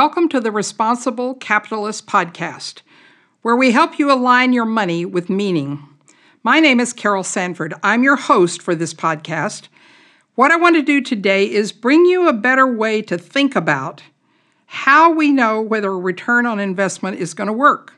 Welcome to the Responsible Capitalist Podcast, where we help you align your money with meaning. My name is Carol Sanford. I'm your host for this podcast. What I want to do today is bring you a better way to think about how we know whether a return on investment is going to work.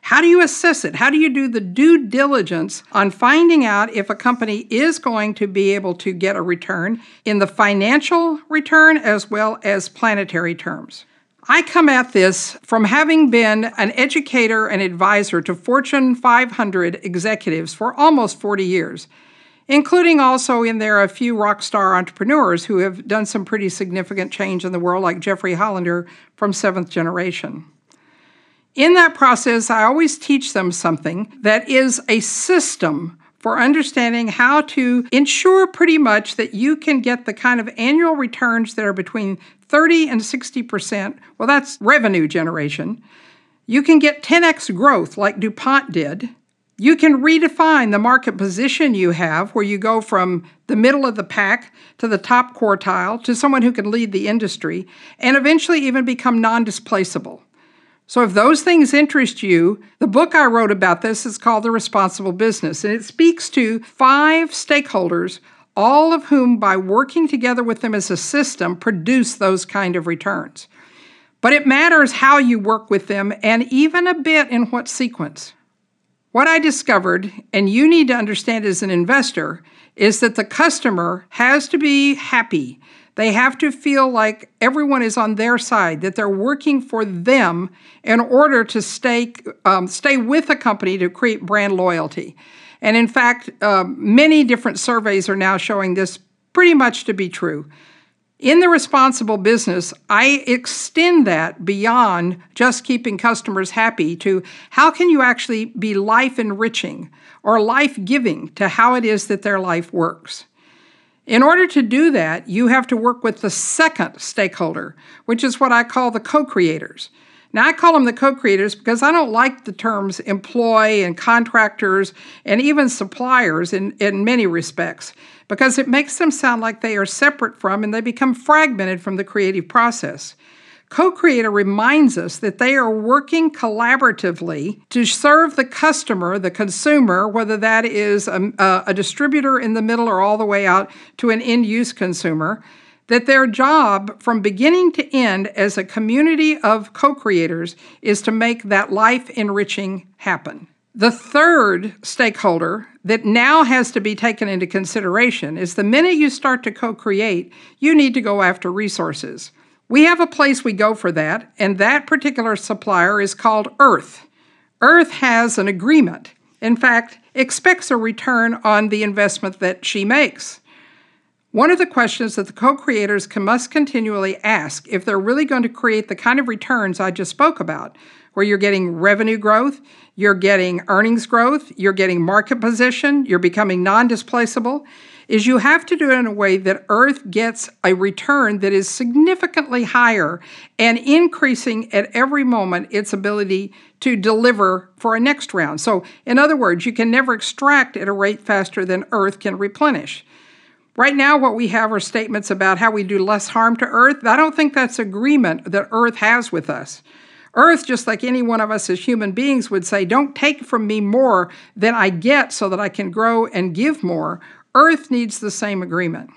How do you assess it? How do you do the due diligence on finding out if a company is going to be able to get a return in the financial return as well as planetary terms? I come at this from having been an educator and advisor to Fortune 500 executives for almost 40 years, including also in there a few rock star entrepreneurs who have done some pretty significant change in the world, like Jeffrey Hollender from Seventh Generation. In that process, I always teach them something that is a system for understanding how to ensure pretty much that you can get the kind of annual returns that are between 30 and 60%. Well, that's revenue generation. You can get 10x growth like DuPont did. You can redefine the market position you have, where you go from the middle of the pack to the top quartile to someone who can lead the industry and eventually even become non displaceable. So, if those things interest you, the book I wrote about this is called The Responsible Business, and it speaks to five stakeholders, all of whom, by working together with them as a system, produce those kind of returns. But it matters how you work with them and even a bit in what sequence. What I discovered, and you need to understand as an investor, is that the customer has to be happy they have to feel like everyone is on their side, that they're working for them in order to stay, um, stay with a company to create brand loyalty. And in fact, uh, many different surveys are now showing this pretty much to be true. In the responsible business, I extend that beyond just keeping customers happy to how can you actually be life enriching or life giving to how it is that their life works. In order to do that, you have to work with the second stakeholder, which is what I call the co creators. Now, I call them the co creators because I don't like the terms employee and contractors and even suppliers in, in many respects, because it makes them sound like they are separate from and they become fragmented from the creative process. Co creator reminds us that they are working collaboratively to serve the customer, the consumer, whether that is a, a, distributor in the middle or all the way out to an end use consumer, that their job from beginning to end as a community of co creators is to make that life enriching happen. The third stakeholder that now has to be taken into consideration is the minute you start to co create, you need to go after resources. We have a place we go for that, and that particular supplier is called Earth. Earth has an agreement, in fact, expects a return on the investment that she makes. One of the questions that the co creators must continually ask if they're really going to create the kind of returns I just spoke about, where you're getting revenue growth, you're getting earnings growth, you're getting market position, you're becoming non displaceable, is you have to do it in a way that Earth gets a return that is significantly higher and increasing at every moment its ability to deliver for a next round. So, in other words, you can never extract at a rate faster than Earth can replenish. Right now, what we have are statements about how we do less harm to Earth. I don't think that's agreement that Earth has with us. Earth, just like any one of us as human beings would say, don't take from me more than I get so that I can grow and give more. Earth needs the same agreement.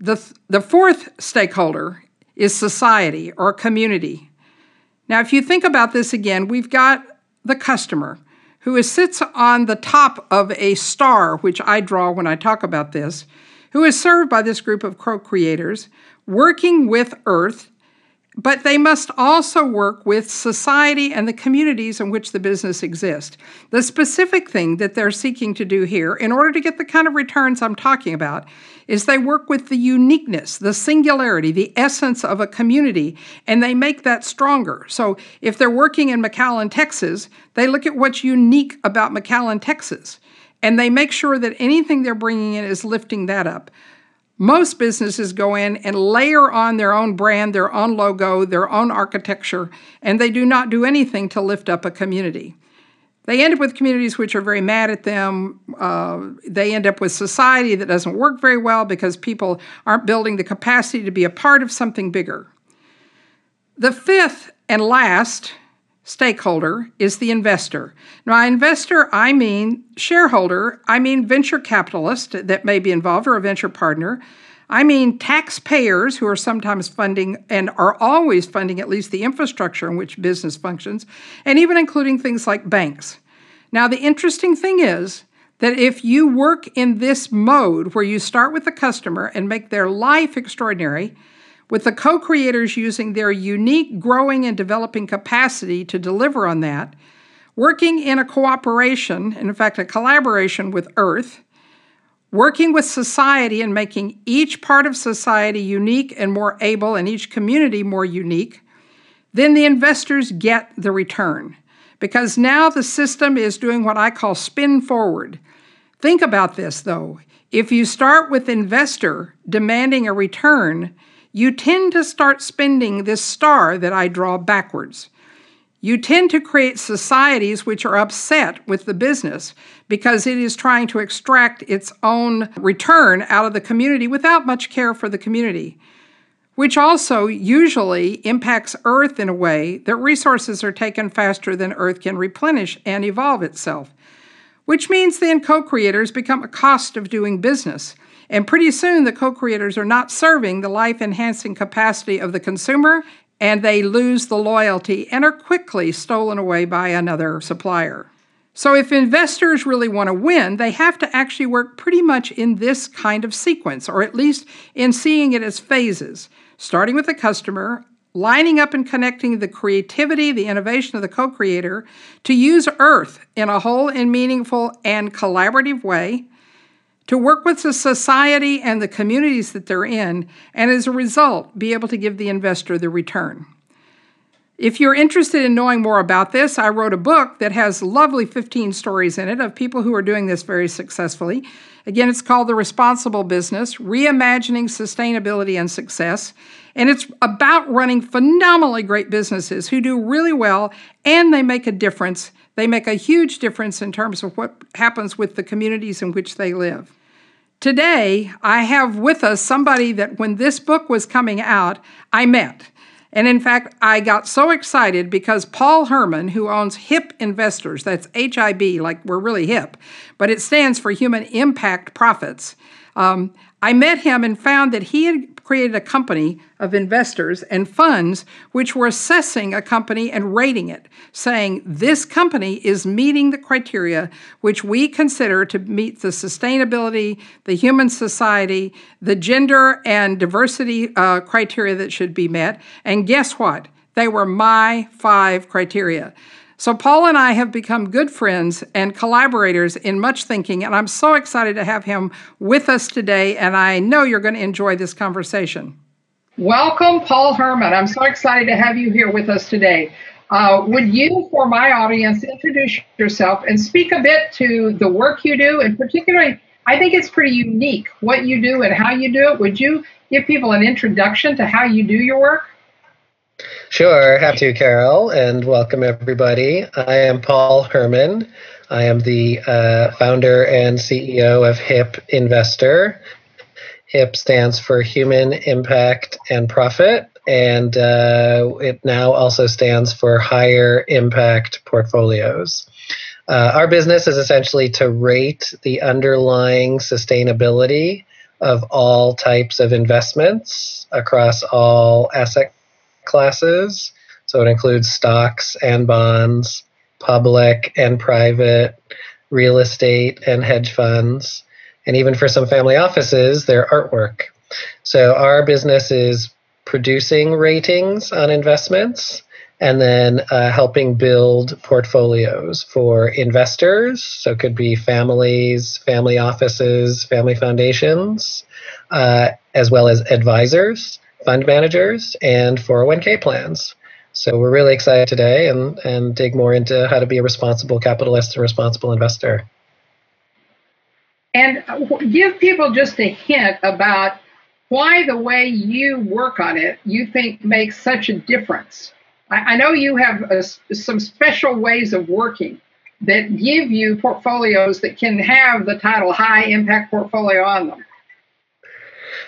The, th- the fourth stakeholder is society or community. Now, if you think about this again, we've got the customer who sits on the top of a star, which I draw when I talk about this, who is served by this group of co creators, working with Earth but they must also work with society and the communities in which the business exists. The specific thing that they're seeking to do here, in order to get the kind of returns I'm talking about, is they work with the uniqueness, the singularity, the essence of a community, and they make that stronger. So if they're working in McAllen, Texas, they look at what's unique about McAllen, Texas, and they make sure that anything they're bringing in is lifting that up. Most businesses go in and layer on their own brand, their own logo, their own architecture, and they do not do anything to lift up a community. They end up with communities which are very mad at them. Uh, they end up with society that doesn't work very well because people aren't building the capacity to be a part of something bigger. The fifth and last stakeholder is the investor. Now, by investor, I mean shareholder, I mean venture capitalist that may be involved or a venture partner. I mean taxpayers who are sometimes funding and are always funding at least the infrastructure in which business functions, and even including things like banks. Now, the interesting thing is that if you work in this mode where you start with the customer and make their life extraordinary, with the co creators using their unique growing and developing capacity to deliver on that, working in a cooperation, in fact, a collaboration with Earth, working with society and making each part of society unique and more able and each community more unique, then the investors get the return. Because now the system is doing what I call spin forward. Think about this though. If you start with investor demanding a return, you tend to start spending this star that I draw backwards. You tend to create societies which are upset with the business because it is trying to extract its own return out of the community without much care for the community, which also usually impacts Earth in a way that resources are taken faster than Earth can replenish and evolve itself, which means then co creators become a cost of doing business. And pretty soon, the co creators are not serving the life enhancing capacity of the consumer, and they lose the loyalty and are quickly stolen away by another supplier. So, if investors really want to win, they have to actually work pretty much in this kind of sequence, or at least in seeing it as phases, starting with the customer, lining up and connecting the creativity, the innovation of the co creator to use Earth in a whole and meaningful and collaborative way to work with the society and the communities that they're in, and as a result, be able to give the investor the return. If you're interested in knowing more about this, I wrote a book that has lovely 15 stories in it of people who are doing this very successfully. Again, it's called The Responsible Business Reimagining Sustainability and Success. And it's about running phenomenally great businesses who do really well and they make a difference. They make a huge difference in terms of what happens with the communities in which they live. Today, I have with us somebody that when this book was coming out, I met. And in fact, I got so excited because Paul Herman, who owns HIP Investors, that's HIP, like we're really hip, but it stands for Human Impact Profits. Um, I met him and found that he had created a company of investors and funds which were assessing a company and rating it, saying this company is meeting the criteria which we consider to meet the sustainability, the human society, the gender and diversity uh, criteria that should be met. And guess what? They were my five criteria. So, Paul and I have become good friends and collaborators in much thinking, and I'm so excited to have him with us today, and I know you're going to enjoy this conversation. Welcome, Paul Herman. I'm so excited to have you here with us today. Uh, would you, for my audience, introduce yourself and speak a bit to the work you do, and particularly, I think it's pretty unique what you do and how you do it. Would you give people an introduction to how you do your work? Sure, happy to, Carol, and welcome everybody. I am Paul Herman. I am the uh, founder and CEO of HIP Investor. HIP stands for Human Impact and Profit, and uh, it now also stands for Higher Impact Portfolios. Uh, our business is essentially to rate the underlying sustainability of all types of investments across all asset classes. So it includes stocks and bonds, public and private, real estate and hedge funds, and even for some family offices, their artwork. So our business is producing ratings on investments and then uh, helping build portfolios for investors. So it could be families, family offices, family foundations, uh, as well as advisors fund managers and 401k plans. So we're really excited today and, and dig more into how to be a responsible capitalist and responsible investor. And give people just a hint about why the way you work on it you think makes such a difference. I, I know you have a, some special ways of working that give you portfolios that can have the title high impact portfolio on them.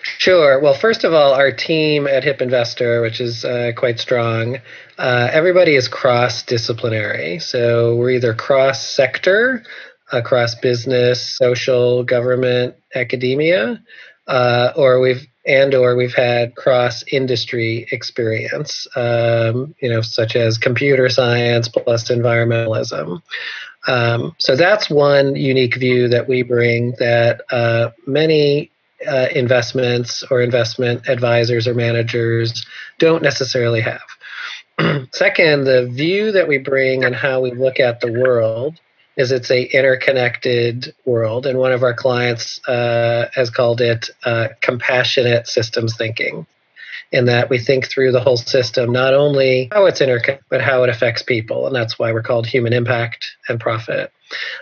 Sure. Well, first of all, our team at Hip Investor, which is uh, quite strong, uh, everybody is cross disciplinary. So we're either cross sector, across business, social, government, academia, uh, or we've and or we've had cross industry experience, um, you know, such as computer science plus environmentalism. Um, so that's one unique view that we bring that uh, many uh, investments or investment advisors or managers don't necessarily have. Second, the view that we bring and how we look at the world is it's a interconnected world, and one of our clients uh, has called it uh, compassionate systems thinking. In that we think through the whole system, not only how it's interconnected, but how it affects people, and that's why we're called human impact and profit.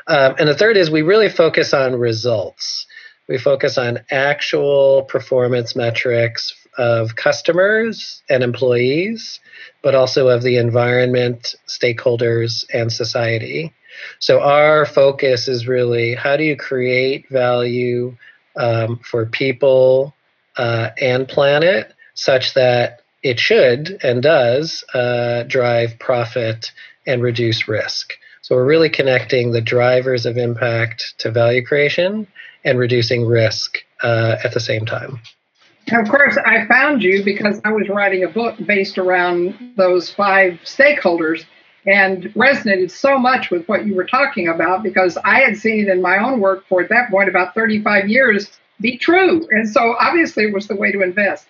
Um, and the third is we really focus on results. We focus on actual performance metrics of customers and employees, but also of the environment, stakeholders, and society. So our focus is really how do you create value um, for people uh, and planet such that it should and does uh, drive profit and reduce risk. So we're really connecting the drivers of impact to value creation and reducing risk uh, at the same time. And of course, I found you because I was writing a book based around those five stakeholders and resonated so much with what you were talking about because I had seen it in my own work for at that point about 35 years be true. And so obviously it was the way to invest.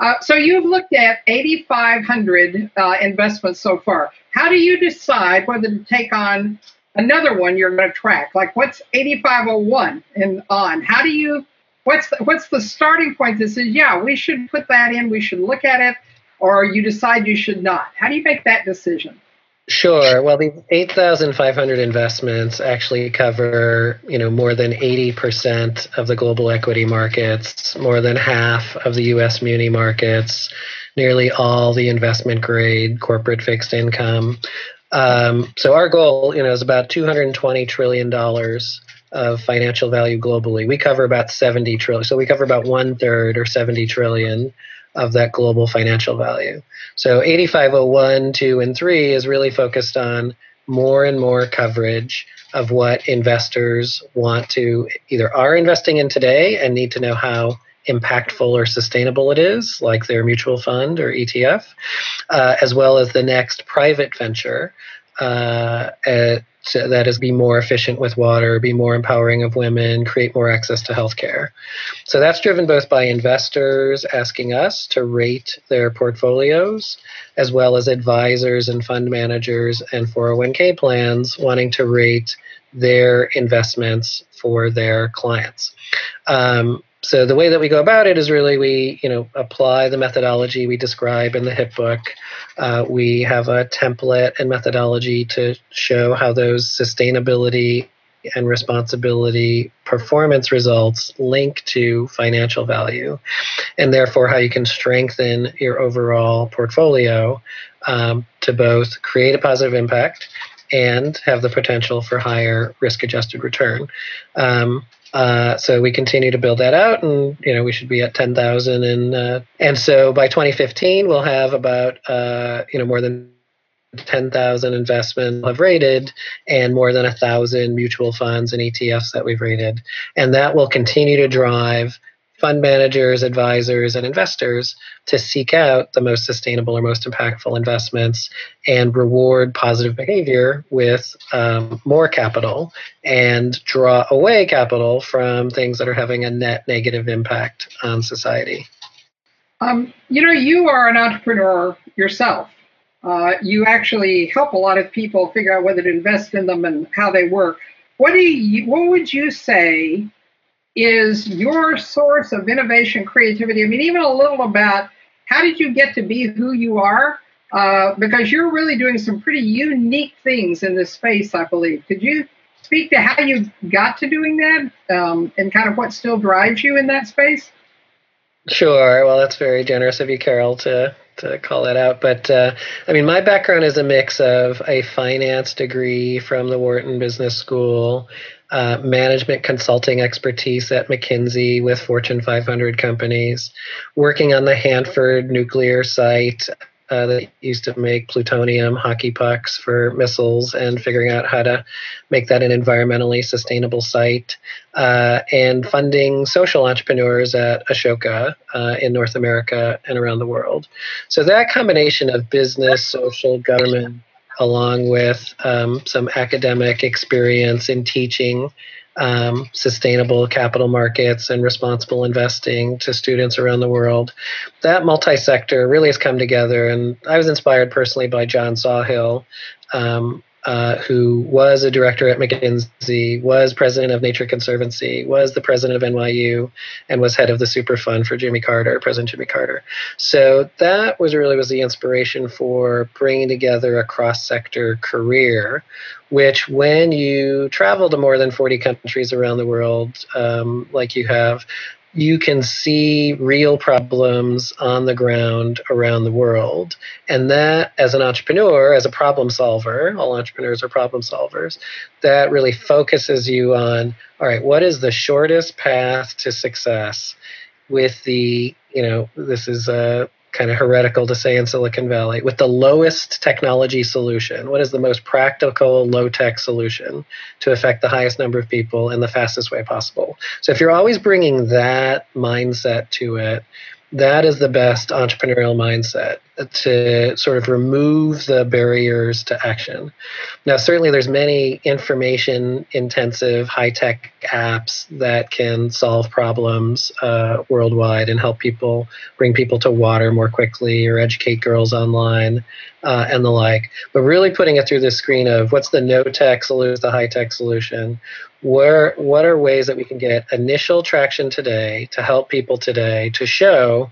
Uh, so you've looked at 8,500 uh, investments so far. How do you decide whether to take on another one you're going to track? Like what's 8501 and on? How do you, what's the, what's the starting point that says, yeah, we should put that in, we should look at it, or you decide you should not? How do you make that decision? Sure. Well, the 8,500 investments actually cover, you know, more than 80% of the global equity markets, more than half of the US muni markets, nearly all the investment grade corporate fixed income. Um, so our goal, you know, is about 220 trillion dollars of financial value globally. We cover about 70 trillion. So we cover about one third or 70 trillion of that global financial value. So 8501, 2, and 3 is really focused on more and more coverage of what investors want to either are investing in today and need to know how impactful or sustainable it is, like their mutual fund or ETF, uh, as well as the next private venture uh, at that is be more efficient with water, be more empowering of women, create more access to healthcare. So that's driven both by investors asking us to rate their portfolios, as well as advisors and fund managers and 401k plans wanting to rate their investments for their clients. Um, so the way that we go about it is really we you know apply the methodology we describe in the hip book. Uh, we have a template and methodology to show how those sustainability and responsibility performance results link to financial value and therefore how you can strengthen your overall portfolio um, to both create a positive impact and have the potential for higher risk adjusted return. Um, uh, so we continue to build that out, and you know we should be at 10,000, and uh, and so by 2015 we'll have about uh, you know more than 10,000 investments have rated, and more than a thousand mutual funds and ETFs that we've rated, and that will continue to drive fund managers, advisors, and investors to seek out the most sustainable or most impactful investments and reward positive behavior with um, more capital and draw away capital from things that are having a net negative impact on society. Um, you know, you are an entrepreneur yourself. Uh, you actually help a lot of people figure out whether to invest in them and how they work. What do you? What would you say is your source of innovation, creativity. I mean, even a little about how did you get to be who you are? Uh, because you're really doing some pretty unique things in this space, I believe. Could you speak to how you got to doing that um, and kind of what still drives you in that space? Sure. Well, that's very generous of you, Carol, to to call that out. But uh, I mean, my background is a mix of a finance degree from the Wharton Business School, uh, management consulting expertise at McKinsey with Fortune 500 companies, working on the Hanford nuclear site uh, that used to make plutonium hockey pucks for missiles and figuring out how to make that an environmentally sustainable site, uh, and funding social entrepreneurs at Ashoka uh, in North America and around the world. So that combination of business, social, government, along with um, some academic experience in teaching um, sustainable capital markets and responsible investing to students around the world. That multi sector really has come together, and I was inspired personally by John Sawhill. Um, uh, who was a director at McKinsey, was president of Nature Conservancy, was the president of NYU, and was head of the Super Fund for Jimmy Carter, President Jimmy Carter. So that was really was the inspiration for bringing together a cross-sector career, which when you travel to more than 40 countries around the world, um, like you have, you can see real problems on the ground around the world. And that, as an entrepreneur, as a problem solver, all entrepreneurs are problem solvers, that really focuses you on all right, what is the shortest path to success with the, you know, this is a kind of heretical to say in Silicon Valley, with the lowest technology solution. What is the most practical, low tech solution to affect the highest number of people in the fastest way possible? So if you're always bringing that mindset to it, that is the best entrepreneurial mindset to sort of remove the barriers to action. Now, certainly, there's many information-intensive, high-tech apps that can solve problems uh, worldwide and help people bring people to water more quickly or educate girls online uh, and the like. But really putting it through the screen of what's the no-tech solution, the high-tech solution, where what are ways that we can get initial traction today to help people today to show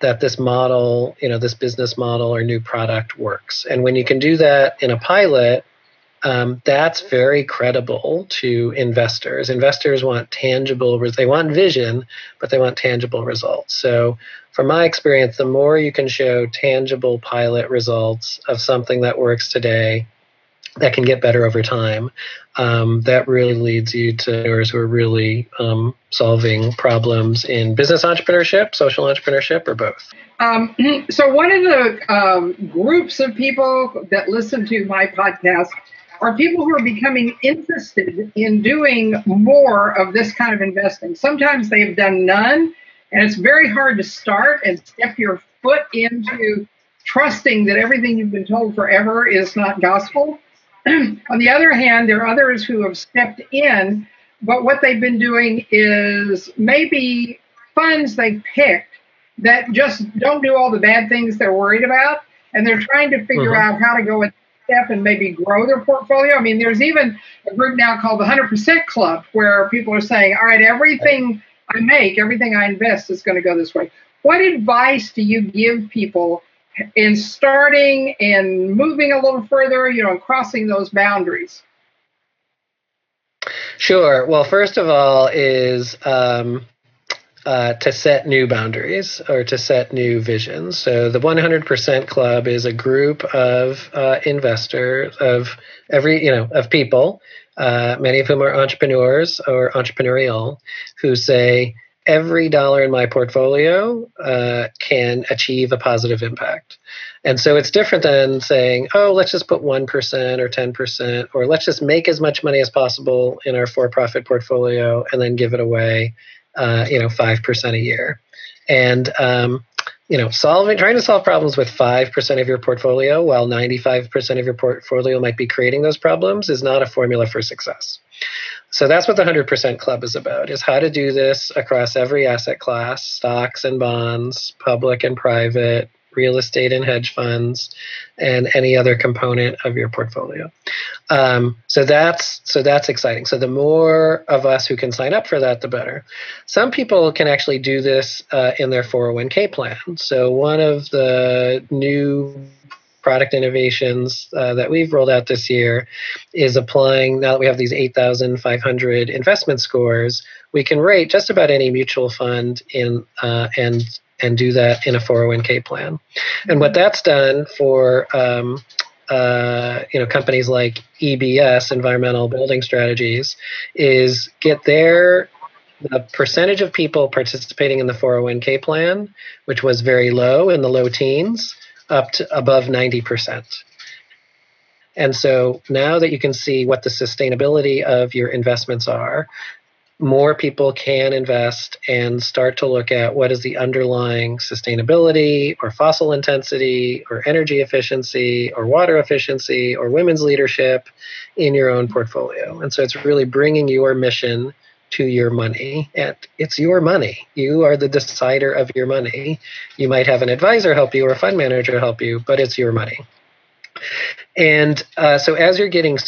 that this model, you know, this business model or new product works. And when you can do that in a pilot, um, that's very credible to investors. Investors want tangible, they want vision, but they want tangible results. So, from my experience, the more you can show tangible pilot results of something that works today, that can get better over time. Um, that really leads you to entrepreneurs who are really um, solving problems in business entrepreneurship, social entrepreneurship, or both. Um, so, one of the um, groups of people that listen to my podcast are people who are becoming interested in doing more of this kind of investing. Sometimes they've done none, and it's very hard to start and step your foot into trusting that everything you've been told forever is not gospel. On the other hand, there are others who have stepped in, but what they've been doing is maybe funds they've picked that just don't do all the bad things they're worried about, and they're trying to figure mm-hmm. out how to go a step and maybe grow their portfolio. I mean, there's even a group now called the 100% Club where people are saying, all right, everything I make, everything I invest is going to go this way. What advice do you give people in starting and moving a little further, you know, and crossing those boundaries? Sure. Well, first of all, is um, uh, to set new boundaries or to set new visions. So the 100% Club is a group of uh, investors of every, you know, of people, uh, many of whom are entrepreneurs or entrepreneurial, who say, every dollar in my portfolio uh, can achieve a positive impact. And so it's different than saying, oh, let's just put 1% or 10%, or let's just make as much money as possible in our for profit portfolio and then give it away, uh, you know, 5% a year. And, um, you know, solving, trying to solve problems with 5% of your portfolio while 95% of your portfolio might be creating those problems is not a formula for success. So that's what the 100% Club is about, is how to do this across every asset class, stocks and bonds, public and private, real estate and hedge funds, and any other component of your portfolio. Um, so that's so that's exciting. So the more of us who can sign up for that, the better. Some people can actually do this uh, in their 401k plan. So one of the new product innovations uh, that we've rolled out this year is applying now that we have these 8,500 investment scores, we can rate just about any mutual fund in uh, and and do that in a 401k plan. And what that's done for um, uh, you know companies like EBS, Environmental Building Strategies, is get their the percentage of people participating in the 401k plan, which was very low in the low teens, up to above 90%. And so now that you can see what the sustainability of your investments are, more people can invest and start to look at what is the underlying sustainability or fossil intensity or energy efficiency or water efficiency or women's leadership in your own portfolio. And so it's really bringing your mission to your money and it's your money. You are the decider of your money. You might have an advisor help you or a fund manager help you but it's your money. And uh, so as you're getting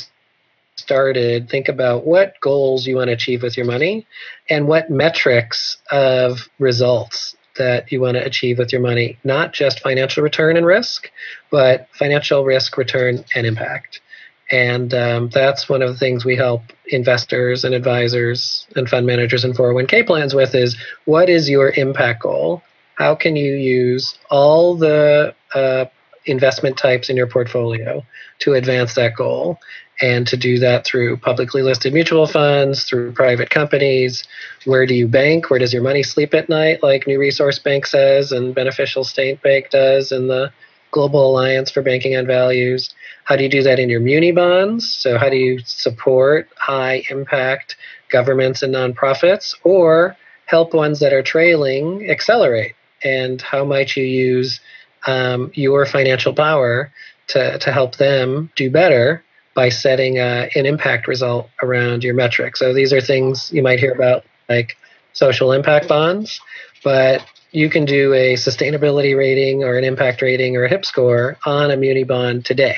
started think about what goals you want to achieve with your money and what metrics of results that you want to achieve with your money. Not just financial return and risk but financial risk return and impact and um, that's one of the things we help investors and advisors and fund managers and 401k plans with is what is your impact goal? How can you use all the uh, investment types in your portfolio to advance that goal? And to do that through publicly listed mutual funds, through private companies. Where do you bank? Where does your money sleep at night, like New Resource Bank says, and Beneficial State Bank does, and the Global Alliance for Banking on Values? How do you do that in your muni bonds? So, how do you support high impact governments and nonprofits or help ones that are trailing accelerate? And how might you use um, your financial power to, to help them do better by setting uh, an impact result around your metric? So, these are things you might hear about like social impact bonds, but you can do a sustainability rating or an impact rating or a HIP score on a muni bond today,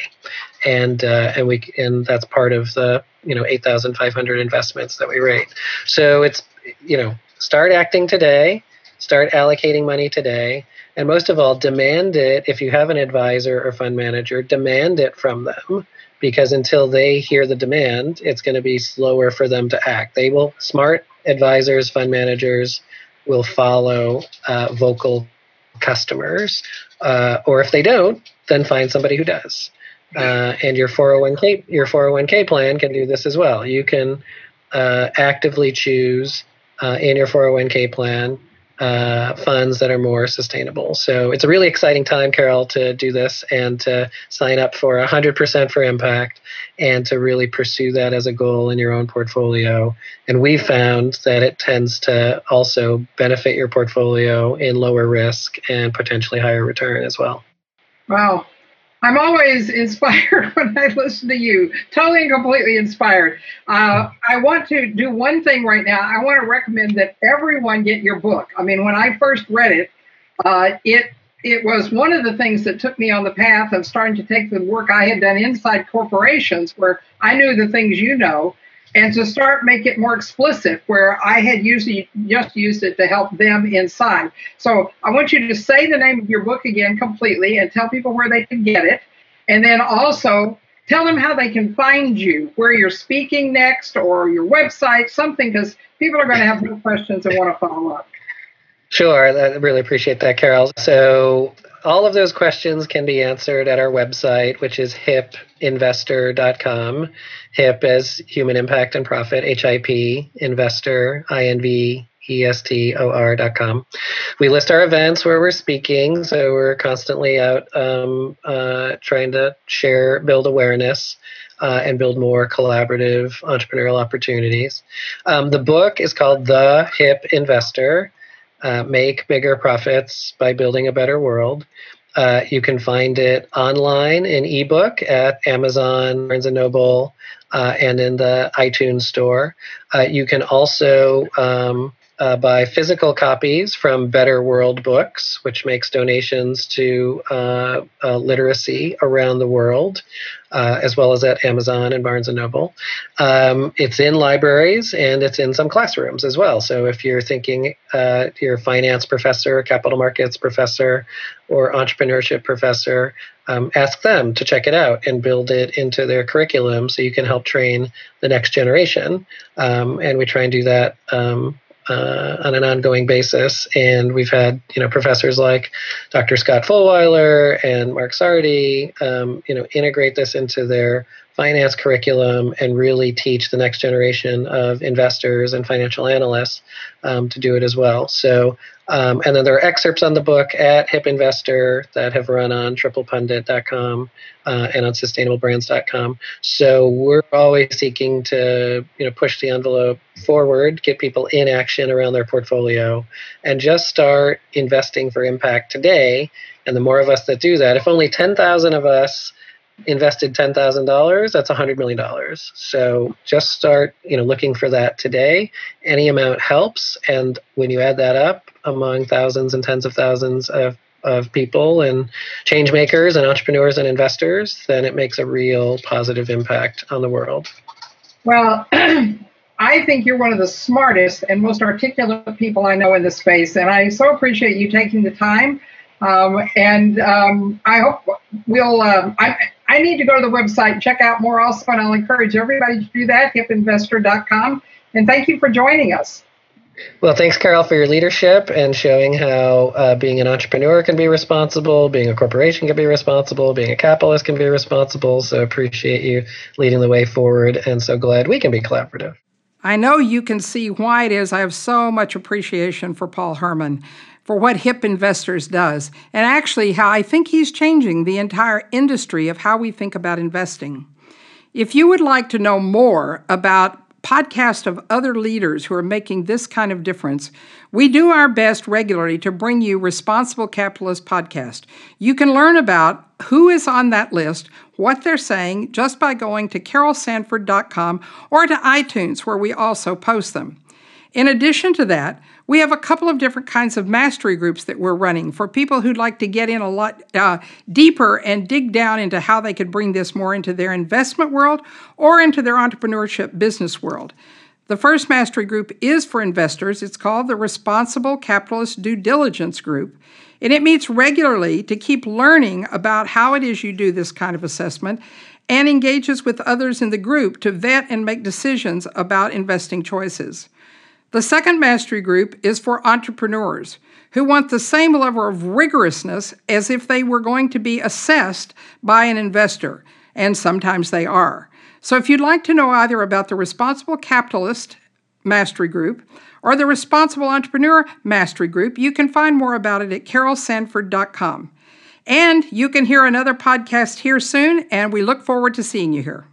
and uh, and we and that's part of the you know 8,500 investments that we rate. So it's you know start acting today, start allocating money today, and most of all, demand it if you have an advisor or fund manager, demand it from them because until they hear the demand, it's going to be slower for them to act. They will smart advisors, fund managers will follow uh, vocal customers, uh, or if they don't, then find somebody who does. Uh, and your 401k your 401k plan can do this as well. You can uh, actively choose uh, in your 401k plan uh, funds that are more sustainable. So it's a really exciting time, Carol, to do this and to sign up for 100% for impact and to really pursue that as a goal in your own portfolio. And we found that it tends to also benefit your portfolio in lower risk and potentially higher return as well. Wow, I'm always inspired when I listen to you, totally and completely inspired. Uh, I want to do one thing right now. I want to recommend that everyone get your book. I mean, when I first read it, uh, it it was one of the things that took me on the path of starting to take the work I had done inside corporations, where I knew the things you know, and to start make it more explicit where I had usually just used it to help them inside. So I want you to say the name of your book again completely and tell people where they can get it. And then also tell them how they can find you, where you're speaking next or your website, something, because people are going to have more questions and want to follow up. Sure, I really appreciate that, Carol. So all of those questions can be answered at our website, which is hipinvestor.com. HIP as Human Impact and Profit, HIP, investor, INV, E-S-T-O-R.com. We list our events where we're speaking, so we're constantly out um, uh, trying to share, build awareness. Uh, and build more collaborative entrepreneurial opportunities. Um, the book is called The Hip Investor uh, make bigger profits by building a better world. Uh, you can find it online in ebook at Amazon, Barnes and Noble, uh, and in the iTunes store. Uh, you can also um, uh, buy physical copies from Better World Books, which makes donations to uh, uh, literacy around the world, uh, as well as at Amazon and Barnes and Noble. Um, it's in libraries and it's in some classrooms as well. So if you're thinking uh, you're a finance professor, capital markets professor, or entrepreneurship professor, um, ask them to check it out and build it into their curriculum so you can help train the next generation. Um, and we try and do that um, uh, on an ongoing basis. And we've had you know professors like Dr. Scott Fullwiler and Mark Sardi, um, you know, integrate this into their finance curriculum and really teach the next generation of investors and financial analysts um, to do it as well. So, um, and then there are excerpts on the book at Hip Investor that have run on triplepundit.com uh, and on sustainablebrands.com. So we're always seeking to you know push the envelope forward, get people in action around their portfolio, and just start investing for impact today. And the more of us that do that, if only 10,000 of us invested ten thousand dollars, that's a hundred million dollars. So just start, you know, looking for that today. Any amount helps, and when you add that up among thousands and tens of thousands of of people and change makers and entrepreneurs and investors, then it makes a real positive impact on the world. Well, I think you're one of the smartest and most articulate people I know in this space, and I so appreciate you taking the time. Um, and um, I hope we'll. Um, I need to go to the website and check out more also, and I'll encourage everybody to do that, hipinvestor.com. And thank you for joining us. Well, thanks, Carol, for your leadership and showing how uh, being an entrepreneur can be responsible, being a corporation can be responsible, being a capitalist can be responsible. So appreciate you leading the way forward, and so glad we can be collaborative. I know you can see why it is I have so much appreciation for Paul Herman for what Hip Investors does, and actually how I think he's changing the entire industry of how we think about investing. If you would like to know more about podcasts of other leaders who are making this kind of difference, we do our best regularly to bring you Responsible Capitalist Podcast. You can learn about who is on that list, what they're saying, just by going to carolsanford.com or to iTunes, where we also post them. In addition to that, we have a couple of different kinds of mastery groups that we're running for people who'd like to get in a lot uh, deeper and dig down into how they could bring this more into their investment world or into their entrepreneurship business world. The first mastery group is for investors. It's called the Responsible Capitalist Due Diligence Group. And it meets regularly to keep learning about how it is you do this kind of assessment and engages with others in the group to vet and make decisions about investing choices. The second mastery group is for entrepreneurs who want the same level of rigorousness as if they were going to be assessed by an investor, and sometimes they are. So, if you'd like to know either about the Responsible Capitalist Mastery Group or the Responsible Entrepreneur Mastery Group, you can find more about it at carolsanford.com. And you can hear another podcast here soon, and we look forward to seeing you here.